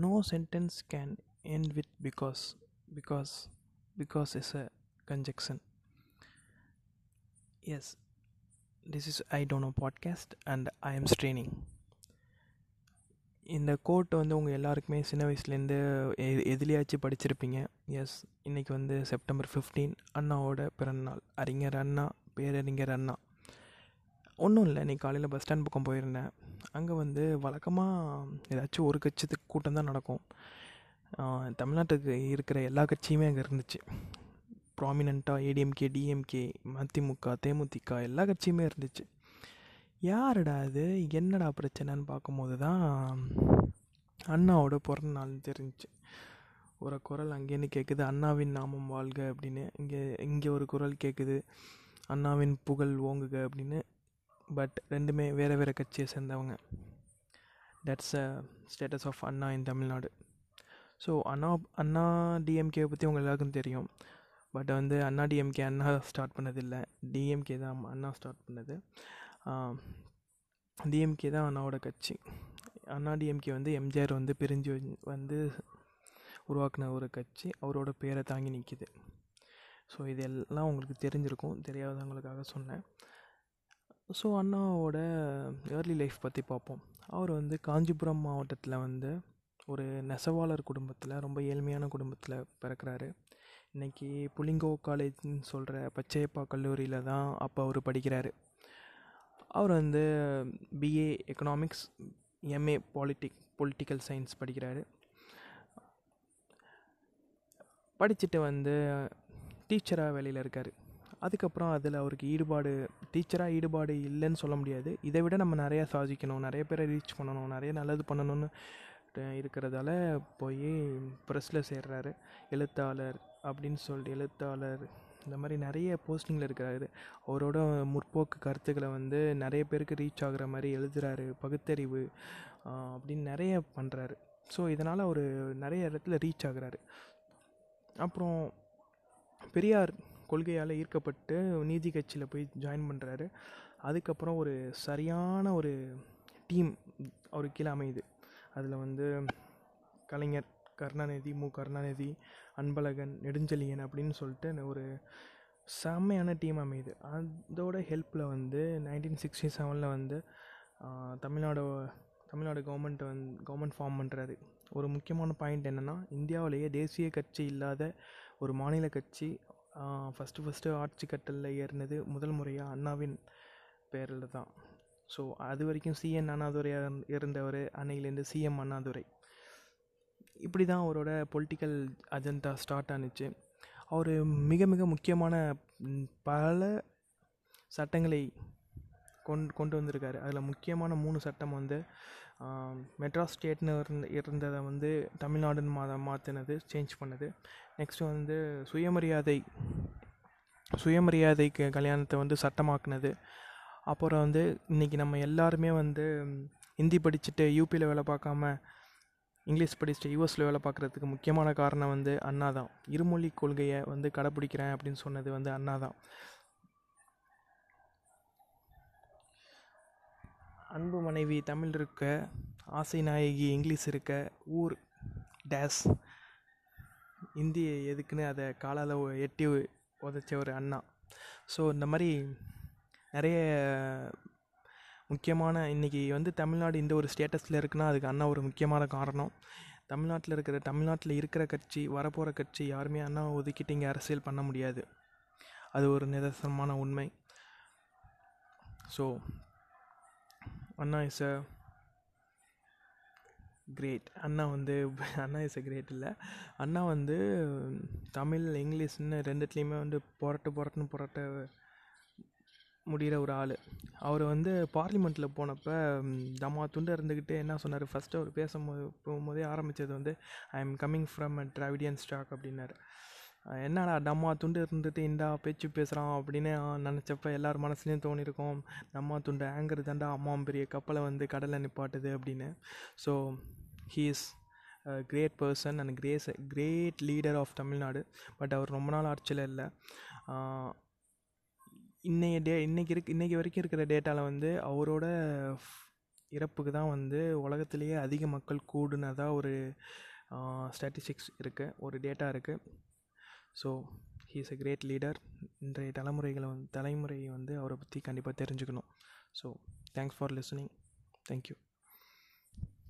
no sentence can end with because because because is a conjunction. Yes this is i don't know podcast and i am straining. இந்த code வந்து உங்கள் எல்லாருக்குமே சின்ன வயசுலேருந்து எ எதுலேயாச்சும் படிச்சிருப்பீங்க. S இன்றைக்கி வந்து செப்டம்பர் ஃபிஃப்டீன் அண்ணாவோட பிறந்தநாள். அறிஞர் அண்ணா பேரறிஞர் அண்ணா. ஒன்றும் இல்லை இன்றைக்கி காலையில் பஸ் ஸ்டாண்ட் பக்கம் போயிருந்தேன். அங்கே வந்து வழக்கமாக ஏதாச்சும் ஒரு கட்சத்துக்கு கூட்டம் தான் நடக்கும். தமிழ்நாட்டுக்கு இருக்கிற எல்லா கட்சியுமே அங்கே இருந்துச்சு. ப்ராமினண்ட்டாக ஏடிஎம்கே டிஎம்கே மதிமுக தேமுதிக எல்லா கட்சியுமே இருந்துச்சு. யாருடா அது? என்னடா பிரச்சனைன்னு பார்க்கும்போது தான் அண்ணாவோட பிறந்த நாள் தெரிஞ்சிச்சு. ஒரு குரல் அங்கேன்னு கேட்குது அண்ணாவின் நாமம் வாழ்க அப்படின்னு. இங்கே இங்கே ஒரு குரல் கேட்குது அண்ணாவின் புகழ் ஓங்குக அப்படின்னு. பட் ரெண்டுமே வேறு வேறு கட்சியை சேர்ந்தவங்க. That's a status of Anna in Tamil Nadu so Anna Anna DMK பற்றி உங்கள் எல்லாருக்கும் தெரியும். பட் வந்து அண்ணா டிஎம்கே அண்ணா ஸ்டார்ட் பண்ணதில்லை. டிஎம்கே தான் அண்ணா ஸ்டார்ட் பண்ணது. டிஎம்கே தான் அண்ணாவோட கட்சி. அண்ணா டிஎம்கே வந்து எம்ஜிஆர் வந்து பிரிஞ்சு வந்து உருவாக்கின ஒரு கட்சி. அவரோட பேரை தாங்கி நிற்கிது ஸோ இது எல்லாம் உங்களுக்கு தெரிஞ்சிருக்கும். தெரியாதவங்களுக்காக சொன்னேன். ஸோ அண்ணாவோட ஏர்லி லைஃப் பற்றி பார்ப்போம் அவர் வந்து காஞ்சிபுரம் மாவட்டத்தில் வந்து ஒரு நெசவாளர் குடும்பத்தில் ரொம்ப ஏழ்மையான குடும்பத்தில் பிறக்கிறாரு. இன்றைக்கி புலிங்கோ காலேஜ்னு சொல்கிற பச்சையப்பா கல்லூரியில் தான் அப்போ அவர் படிக்கிறாரு. அவர் வந்து BA economics MA politic political science படிக்கிறாரு. படிச்சுட்டு வந்து டீச்சராக வேலையில் இருக்கார். அதுக்கப்புறம் அதில் அவருக்கு ஈடுபாடு டீச்சராக ஈடுபாடு இல்லைன்னு சொல்ல முடியாது. இதை விட நம்ம நிறையா சாதிக்கணும் நிறைய பேரை ரீச் பண்ணணும் நிறைய நல்லது பண்ணணும்னு இருக்கிறதால போய் ப்ரெஸ்ஸில் சேர்றாரு. எழுத்தாளர் அப்படின்னு சொல்லிட்டு எழுத்தாளர் இந்த மாதிரி நிறைய போஸ்டிங்கில் இருக்கிறாரு. அவரோட முற்போக்கு கருத்துக்களை வந்து நிறைய பேருக்கு ரீச் ஆகிற மாதிரி எழுதுகிறாரு பகுத்தறிவு அப்படின்னு நிறைய பண்ணுறாரு ஸோ இதனால் அவர் நிறைய இடத்துல ரீச் ஆகுறாரு. அப்புறம் பெரியார் கொள்கையால் ஈர்க்கப்பட்டு நீதி கட்சியில் போய் ஜாயின் பண்ணுறாரு அதுக்கப்புறம் ஒரு சரியான ஒரு டீம் அவருக்கு கீழே அமையுது. அதில் வந்து கலைஞர் கருணாநிதி மு. கருணாநிதி அன்பழகன் நெடுஞ்செழியன் அப்படின்னு சொல்லிட்டு ஒரு செம்மையான டீம் அமையுது. அதோட ஹெல்ப்பில் வந்து நைன்டீன் சிக்ஸ்டி செவனில் வந்து தமிழ்நாடு தமிழ்நாடு கவர்மெண்ட் வந் கவர்மெண்ட் ஃபார்ம் பண்ணுறாரு ஒரு முக்கியமான பாயிண்ட் என்னென்னா இந்தியாவிலேயே தேசிய கட்சி இல்லாத ஒரு மாநில கட்சி ஃபஸ்ட்டு ஃபஸ்ட்டு ஆட்சி கட்டலில் ஏறினது முதல் முறையாக அண்ணாவின் பேரில் தான். ஸோ அது வரைக்கும் சிஎன் அண்ணாதுரையாக இருந்தவர் அன்னையிலேருந்து சிஎம் அண்ணாதுரை. இப்படி தான் அவரோட பொலிட்டிக்கல் அஜெண்டா ஸ்டார்ட் ஆனுச்சு. அவர் மிக மிக முக்கியமான பல சட்டங்களை கொண் கொண்டு வந்திருக்காரு. அதில் முக்கியமான மூணு சட்டம் வந்து மெட்ராஸ் ஸ்டேட்னு இருந்த இருந்ததை வந்து தமிழ்நாடுன்னு மா மாற்றினது சேஞ்ச் பண்ணது. நெக்ஸ்ட்டு வந்து சுயமரியாதை சுயமரியாதைக்கு கல்யாணத்தை வந்து சட்டமாக்குனது. அப்புறம் வந்து இன்றைக்கி நம்ம எல்லாருமே வந்து ஹிந்தி படிச்சுட்டு யூபியில் வேலை பார்க்காம இங்கிலீஷ் படிச்சுட்டு யூஎஸில் வேலை பார்க்குறதுக்கு முக்கியமான காரணம் வந்து அண்ணா தான் இருமொழி கொள்கையை வந்து கடைப்பிடிக்கிறேன் அப்படின்னு சொன்னது வந்து அண்ணா தான் அன்பு மனைவி தமிழ் இருக்க ஆசை நாயகி இங்கிலீஷ் இருக்க ஊர் டேஸ். இந்தி எதுக்குன்னு அதை காலால் எட்டி உதச்ச ஒரு அண்ணா. ஸோ இந்த மாதிரி நிறைய முக்கியமான இன்றைக்கி வந்து தமிழ்நாடு இந்த ஒரு ஸ்டேட்டஸில் இருக்குன்னா அதுக்கு அண்ணா ஒரு முக்கியமான காரணம். தமிழ்நாட்டில் இருக்கிற தமிழ்நாட்டில் இருக்கிற கட்சி வரப்போகிற கட்சி யாருமே அண்ணா ஒதுக்கிட்டு இங்கே அரசியல் பண்ண முடியாது. அது ஒரு நிதர்சனமான உண்மை. So Anna is a great Anna வந்து அண்ணா இஸ் அ கிரேட் இல்லை. அண்ணா வந்து தமிழ் இங்கிலீஷ்னு ரெண்டுத்துலேயுமே வந்து புரட்டு புரட்டுன்னு புரட்ட முடிகிற ஒரு ஆள். அவர் வந்து பார்லிமெண்ட்டில் போனப்போ தம்மா துண்டு இருந்துக்கிட்டு என்ன சொன்னார்? ஃபஸ்ட்டு அவர் பேசும்போது போகும்போதே ஆரம்பித்தது வந்து I am coming from a Dravidian stock அப்படின்னாரு. என்னடா டம்மா துண்டு இருந்துட்டு இந்தா பேச்சு பேசுகிறான் அப்படின்னு நினச்சப்ப எல்லார் மனசுலேயும் தோணியிருக்கோம் டம்மா துண்டு ஆங்கர் தாண்டா அம்மா பெரிய கப்பலை வந்து கடலில் நிப்பாட்டுது அப்படின்னு. So he is great person and grace great leader of Tamil Nadu but அவர் ரொம்ப நாள் ஆட்சியில் இல்லை. இன்றைய டே இன்றைக்கி இருக்கு இன்றைக்கி வரைக்கும் இருக்கிற டேட்டாவில் வந்து அவரோட இறப்புக்கு தான் வந்து உலகத்திலேயே அதிக மக்கள் கூடுனதாக ஒரு ஸ்டாட்டிஸ்டிக்ஸ் இருக்குது ஒரு டேட்டா இருக்குது so he is a great leader இன்றைய தலைமுறைகளை வந்து தலைமுறை வந்து அவரை பற்றி கண்டிப்பாக தெரிஞ்சுக்கணும். So thanks for listening thank you